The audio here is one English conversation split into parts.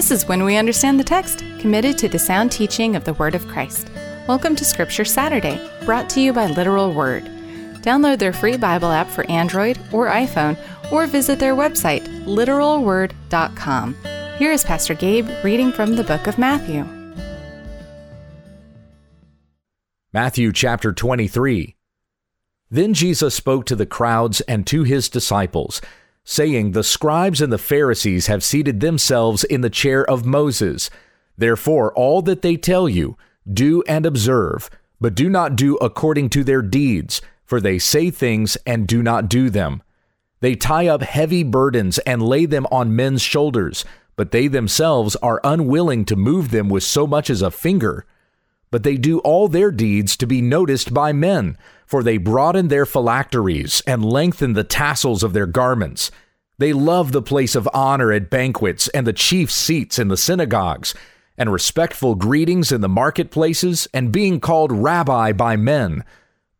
This is When We Understand the Text, committed to the sound teaching of the Word of Christ. Welcome to Scripture Saturday, brought to you by Literal Word. Download their free Bible app for Android or iPhone, or visit their website, literalword.com. Here is Pastor Gabe reading from the book of Matthew. Matthew chapter 23. Then Jesus spoke to the crowds and to his disciples saying, The scribes and the Pharisees have seated themselves in the chair of Moses. Therefore, all that they tell you, do and observe, but do not do according to their deeds, for they say things and do not do them. They tie up heavy burdens and lay them on men's shoulders, but they themselves are unwilling to move them with so much as a finger. But they do all their deeds to be noticed by men for they broaden their phylacteries and lengthen the tassels of their garments. They love the place of honor at banquets and the chief seats in the synagogues, and respectful greetings in the marketplaces, and being called rabbi by men.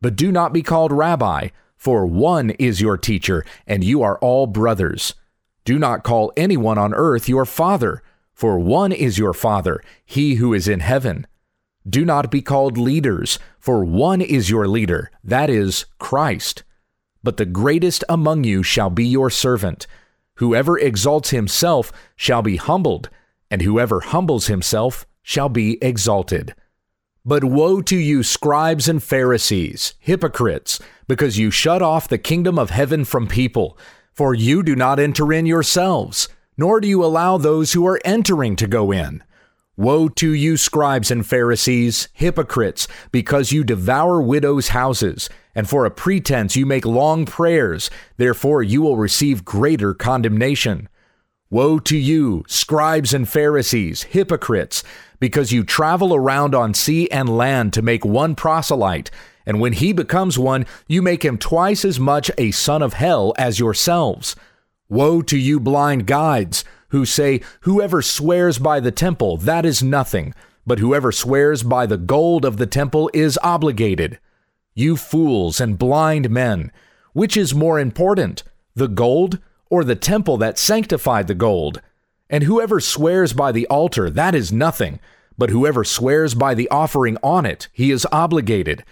But do not be called rabbi, for one is your teacher, and you are all brothers. Do not call anyone on earth your father, for one is your father, he who is in heaven. Do not be called leaders, for one is your leader, that is, Christ. But the greatest among you shall be your servant. Whoever exalts himself shall be humbled, and whoever humbles himself shall be exalted. But woe to you, scribes and Pharisees, hypocrites, because you shut off the kingdom of heaven from people, for you do not enter in yourselves, nor do you allow those who are entering to go in. Woe to you, scribes and Pharisees, hypocrites, because you devour widows' houses, and for a pretense you make long prayers, therefore you will receive greater condemnation. Woe to you, scribes and Pharisees, hypocrites, because you travel around on sea and land to make one proselyte, and when he becomes one, you make him twice as much a son of hell as yourselves. Woe to you, blind guides! Who say, Whoever swears by the temple, that is nothing, but whoever swears by the gold of the temple is obligated. You fools and blind men, which is more important, the gold or the temple that sanctified the gold? And whoever swears by the altar, that is nothing, but whoever swears by the offering on it, he is obligated.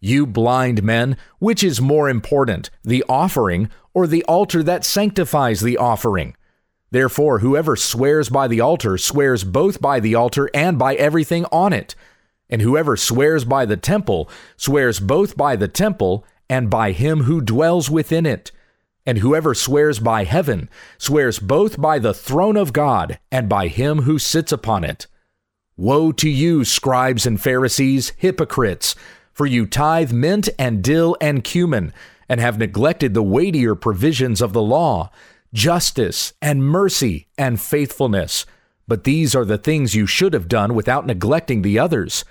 You blind men, which is more important, the offering or the altar that sanctifies the offering? Therefore, whoever swears by the altar swears both by the altar and by everything on it. And whoever swears by the temple swears both by the temple and by him who dwells within it. And whoever swears by heaven swears both by the throne of God and by him who sits upon it. Woe to you, scribes and Pharisees, hypocrites! For you tithe mint and dill and cumin, and have neglected the weightier provisions of the law justice and mercy and faithfulness. But these are the things you should have done without neglecting the others.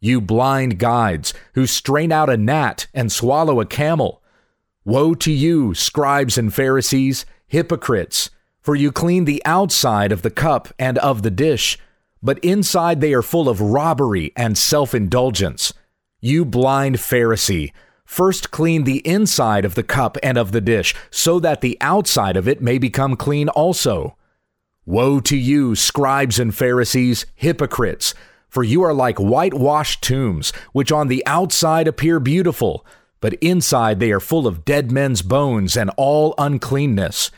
You blind guides who strain out a gnat and swallow a camel. Woe to you, scribes and Pharisees, hypocrites! For you clean the outside of the cup and of the dish, but inside they are full of robbery and self indulgence. You blind Pharisee! First clean the inside of the cup and of the dish, so that the outside of it may become clean also. Woe to you, scribes and Pharisees, hypocrites! For you are like whitewashed tombs, which on the outside appear beautiful, but inside they are full of dead men's bones and all uncleanness.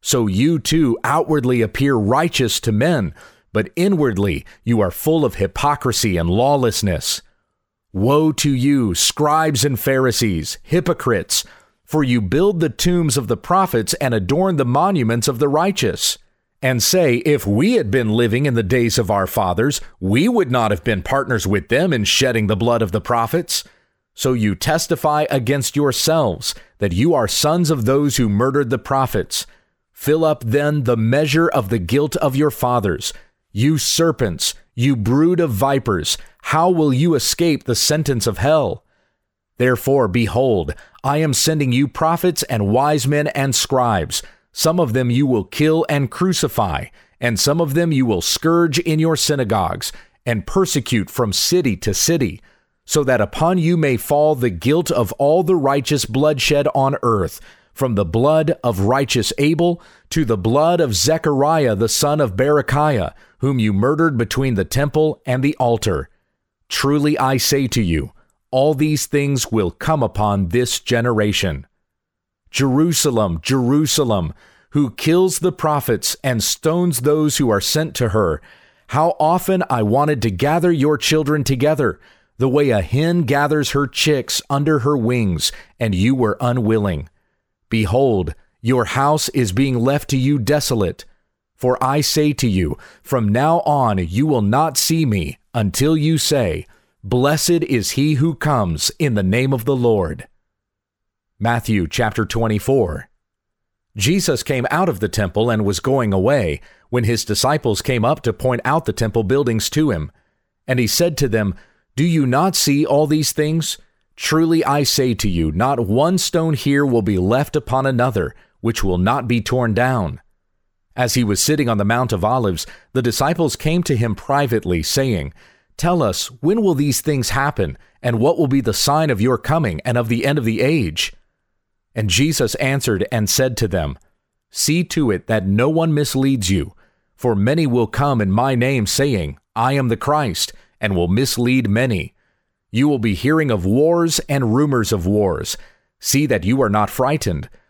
So you too outwardly appear righteous to men, but inwardly you are full of hypocrisy and lawlessness. Woe to you, scribes and Pharisees, hypocrites! For you build the tombs of the prophets and adorn the monuments of the righteous. And say, If we had been living in the days of our fathers, we would not have been partners with them in shedding the blood of the prophets. So you testify against yourselves that you are sons of those who murdered the prophets. Fill up then the measure of the guilt of your fathers. You serpents, you brood of vipers, how will you escape the sentence of hell? Therefore, behold, I am sending you prophets and wise men and scribes. Some of them you will kill and crucify, and some of them you will scourge in your synagogues, and persecute from city to city, so that upon you may fall the guilt of all the righteous bloodshed on earth, from the blood of righteous Abel to the blood of Zechariah the son of Berechiah, whom you murdered between the temple and the altar. Truly I say to you, all these things will come upon this generation. Jerusalem, Jerusalem, who kills the prophets and stones those who are sent to her. How often I wanted to gather your children together, the way a hen gathers her chicks under her wings, and you were unwilling. Behold, your house is being left to you desolate. For I say to you, from now on you will not see me until you say, Blessed is he who comes in the name of the Lord. Matthew chapter 24. Jesus came out of the temple and was going away when his disciples came up to point out the temple buildings to him. And he said to them, Do you not see all these things? Truly I say to you, not one stone here will be left upon another, which will not be torn down. As he was sitting on the Mount of Olives, the disciples came to him privately, saying, Tell us, when will these things happen, and what will be the sign of your coming and of the end of the age? And Jesus answered and said to them, See to it that no one misleads you, for many will come in my name, saying, I am the Christ, and will mislead many. You will be hearing of wars and rumors of wars. See that you are not frightened,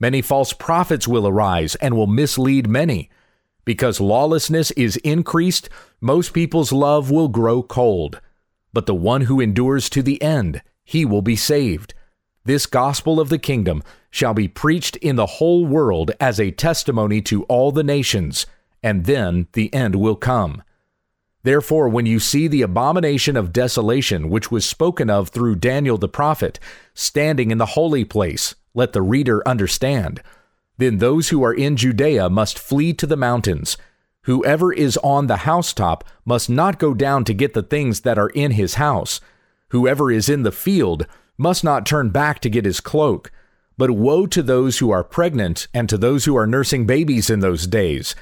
Many false prophets will arise and will mislead many. Because lawlessness is increased, most people's love will grow cold. But the one who endures to the end, he will be saved. This gospel of the kingdom shall be preached in the whole world as a testimony to all the nations, and then the end will come. Therefore, when you see the abomination of desolation, which was spoken of through Daniel the prophet, standing in the holy place, let the reader understand. Then those who are in Judea must flee to the mountains. Whoever is on the housetop must not go down to get the things that are in his house. Whoever is in the field must not turn back to get his cloak. But woe to those who are pregnant and to those who are nursing babies in those days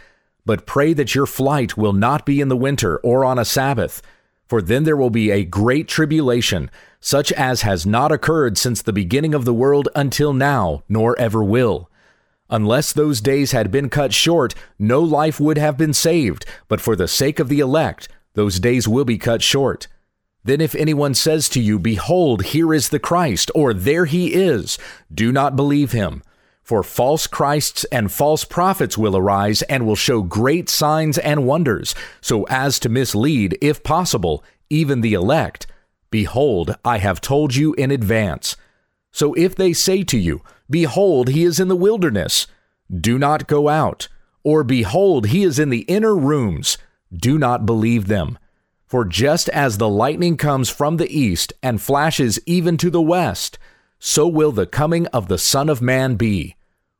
but pray that your flight will not be in the winter or on a Sabbath, for then there will be a great tribulation, such as has not occurred since the beginning of the world until now, nor ever will. Unless those days had been cut short, no life would have been saved, but for the sake of the elect, those days will be cut short. Then if anyone says to you, Behold, here is the Christ, or there he is, do not believe him. For false Christs and false prophets will arise and will show great signs and wonders, so as to mislead, if possible, even the elect. Behold, I have told you in advance. So if they say to you, Behold, he is in the wilderness, do not go out. Or behold, he is in the inner rooms, do not believe them. For just as the lightning comes from the east and flashes even to the west, so will the coming of the Son of Man be.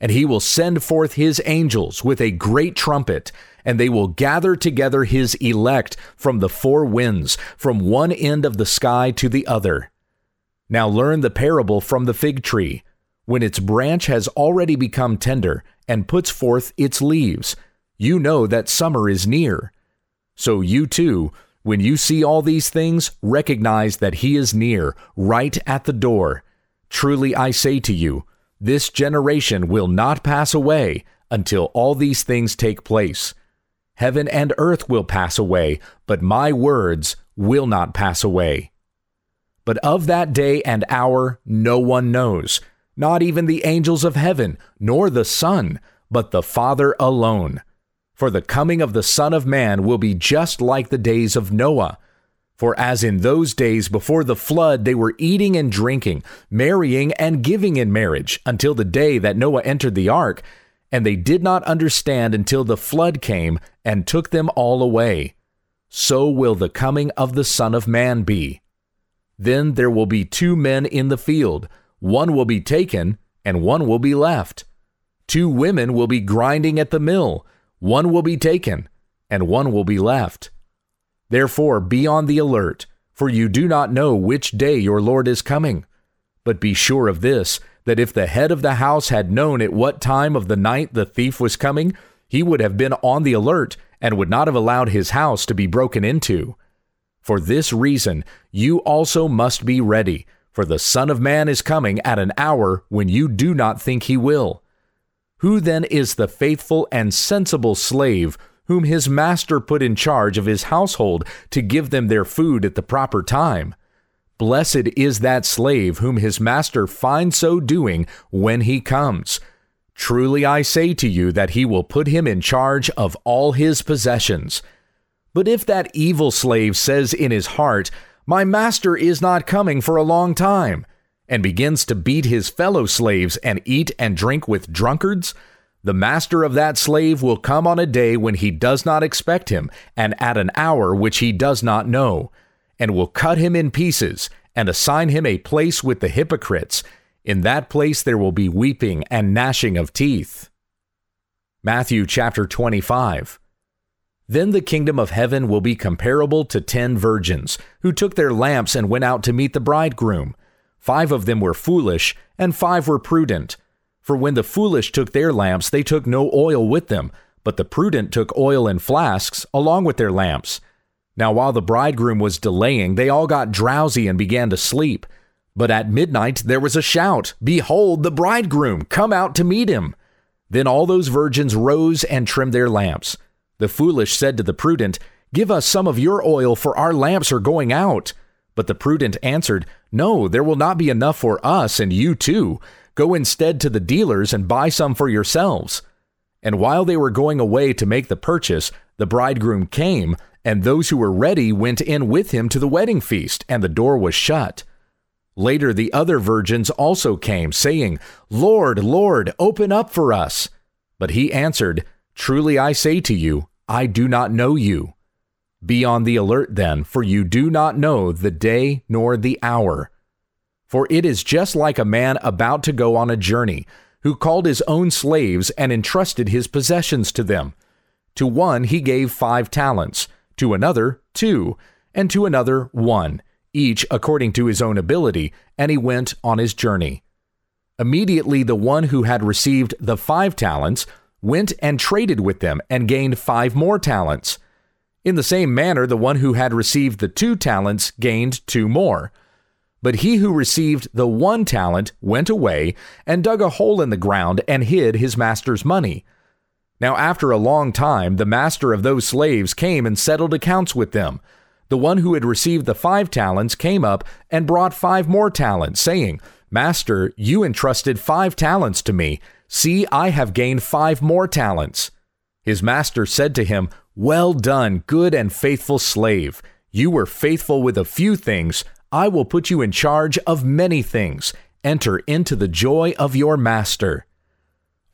And he will send forth his angels with a great trumpet, and they will gather together his elect from the four winds, from one end of the sky to the other. Now learn the parable from the fig tree. When its branch has already become tender and puts forth its leaves, you know that summer is near. So you too, when you see all these things, recognize that he is near, right at the door. Truly I say to you, this generation will not pass away until all these things take place. Heaven and earth will pass away, but my words will not pass away. But of that day and hour no one knows, not even the angels of heaven, nor the Son, but the Father alone. For the coming of the Son of Man will be just like the days of Noah. For as in those days before the flood they were eating and drinking, marrying and giving in marriage, until the day that Noah entered the ark, and they did not understand until the flood came and took them all away. So will the coming of the Son of Man be. Then there will be two men in the field, one will be taken, and one will be left. Two women will be grinding at the mill, one will be taken, and one will be left. Therefore, be on the alert, for you do not know which day your Lord is coming. But be sure of this that if the head of the house had known at what time of the night the thief was coming, he would have been on the alert and would not have allowed his house to be broken into. For this reason, you also must be ready, for the Son of Man is coming at an hour when you do not think he will. Who then is the faithful and sensible slave whom his master put in charge of his household to give them their food at the proper time? Blessed is that slave whom his master finds so doing when he comes. Truly I say to you that he will put him in charge of all his possessions. But if that evil slave says in his heart, My master is not coming for a long time, and begins to beat his fellow slaves and eat and drink with drunkards, the master of that slave will come on a day when he does not expect him, and at an hour which he does not know, and will cut him in pieces, and assign him a place with the hypocrites. In that place there will be weeping and gnashing of teeth. Matthew chapter 25. Then the kingdom of heaven will be comparable to ten virgins, who took their lamps and went out to meet the bridegroom. Five of them were foolish, and five were prudent. For when the foolish took their lamps, they took no oil with them, but the prudent took oil in flasks along with their lamps. Now, while the bridegroom was delaying, they all got drowsy and began to sleep. But at midnight there was a shout Behold, the bridegroom! Come out to meet him! Then all those virgins rose and trimmed their lamps. The foolish said to the prudent, Give us some of your oil, for our lamps are going out. But the prudent answered, No, there will not be enough for us and you too. Go instead to the dealers and buy some for yourselves. And while they were going away to make the purchase, the bridegroom came, and those who were ready went in with him to the wedding feast, and the door was shut. Later the other virgins also came, saying, Lord, Lord, open up for us. But he answered, Truly I say to you, I do not know you. Be on the alert then, for you do not know the day nor the hour. For it is just like a man about to go on a journey, who called his own slaves and entrusted his possessions to them. To one he gave five talents, to another two, and to another one, each according to his own ability, and he went on his journey. Immediately the one who had received the five talents went and traded with them and gained five more talents. In the same manner, the one who had received the two talents gained two more. But he who received the one talent went away and dug a hole in the ground and hid his master's money. Now, after a long time, the master of those slaves came and settled accounts with them. The one who had received the five talents came up and brought five more talents, saying, Master, you entrusted five talents to me. See, I have gained five more talents. His master said to him, well done, good and faithful slave. You were faithful with a few things. I will put you in charge of many things. Enter into the joy of your master.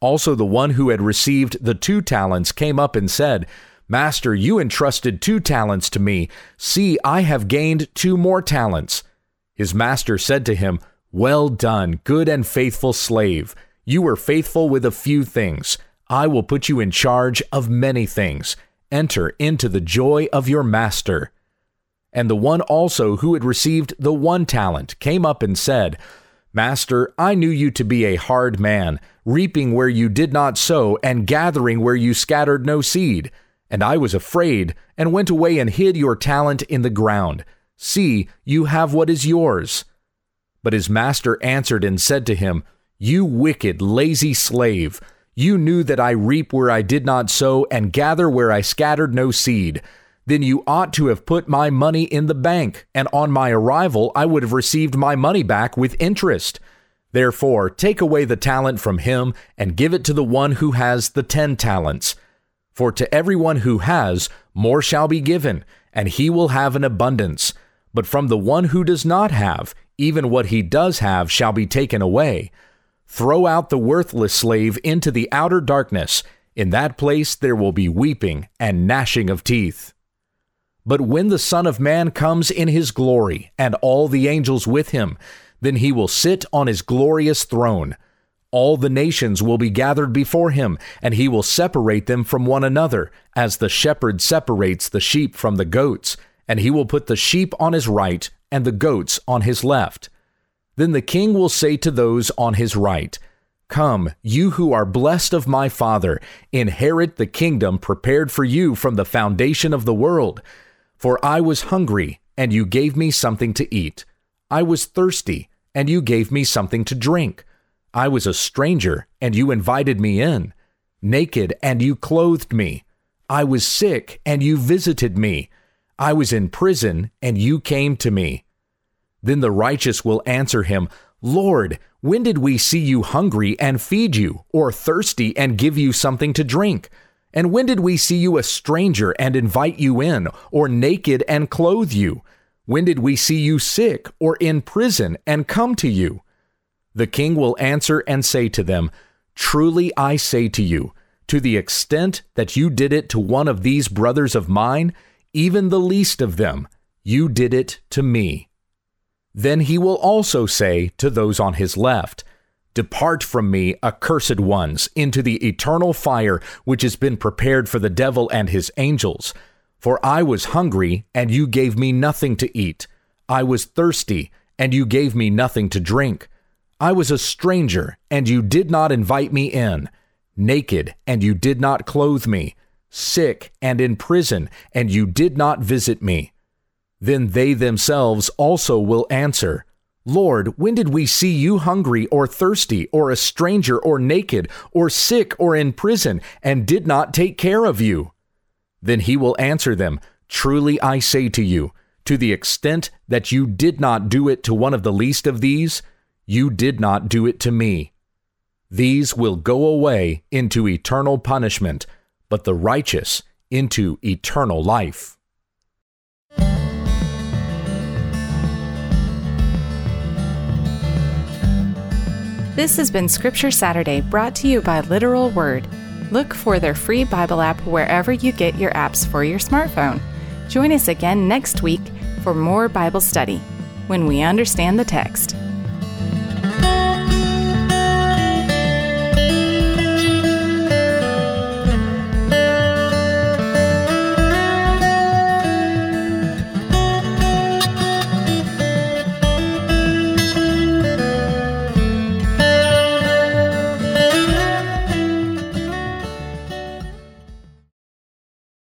Also, the one who had received the two talents came up and said, Master, you entrusted two talents to me. See, I have gained two more talents. His master said to him, Well done, good and faithful slave. You were faithful with a few things. I will put you in charge of many things. Enter into the joy of your master. And the one also who had received the one talent came up and said, Master, I knew you to be a hard man, reaping where you did not sow, and gathering where you scattered no seed. And I was afraid, and went away and hid your talent in the ground. See, you have what is yours. But his master answered and said to him, You wicked, lazy slave. You knew that I reap where I did not sow and gather where I scattered no seed. Then you ought to have put my money in the bank, and on my arrival I would have received my money back with interest. Therefore, take away the talent from him and give it to the one who has the ten talents. For to everyone who has, more shall be given, and he will have an abundance. But from the one who does not have, even what he does have shall be taken away. Throw out the worthless slave into the outer darkness. In that place there will be weeping and gnashing of teeth. But when the Son of Man comes in his glory, and all the angels with him, then he will sit on his glorious throne. All the nations will be gathered before him, and he will separate them from one another, as the shepherd separates the sheep from the goats, and he will put the sheep on his right and the goats on his left. Then the king will say to those on his right, Come, you who are blessed of my Father, inherit the kingdom prepared for you from the foundation of the world. For I was hungry, and you gave me something to eat. I was thirsty, and you gave me something to drink. I was a stranger, and you invited me in. Naked, and you clothed me. I was sick, and you visited me. I was in prison, and you came to me. Then the righteous will answer him, Lord, when did we see you hungry and feed you, or thirsty and give you something to drink? And when did we see you a stranger and invite you in, or naked and clothe you? When did we see you sick or in prison and come to you? The king will answer and say to them, Truly I say to you, to the extent that you did it to one of these brothers of mine, even the least of them, you did it to me. Then he will also say to those on his left, Depart from me, accursed ones, into the eternal fire which has been prepared for the devil and his angels. For I was hungry, and you gave me nothing to eat. I was thirsty, and you gave me nothing to drink. I was a stranger, and you did not invite me in. Naked, and you did not clothe me. Sick, and in prison, and you did not visit me. Then they themselves also will answer, Lord, when did we see you hungry or thirsty, or a stranger, or naked, or sick, or in prison, and did not take care of you? Then he will answer them, Truly I say to you, to the extent that you did not do it to one of the least of these, you did not do it to me. These will go away into eternal punishment, but the righteous into eternal life. This has been Scripture Saturday brought to you by Literal Word. Look for their free Bible app wherever you get your apps for your smartphone. Join us again next week for more Bible study when we understand the text.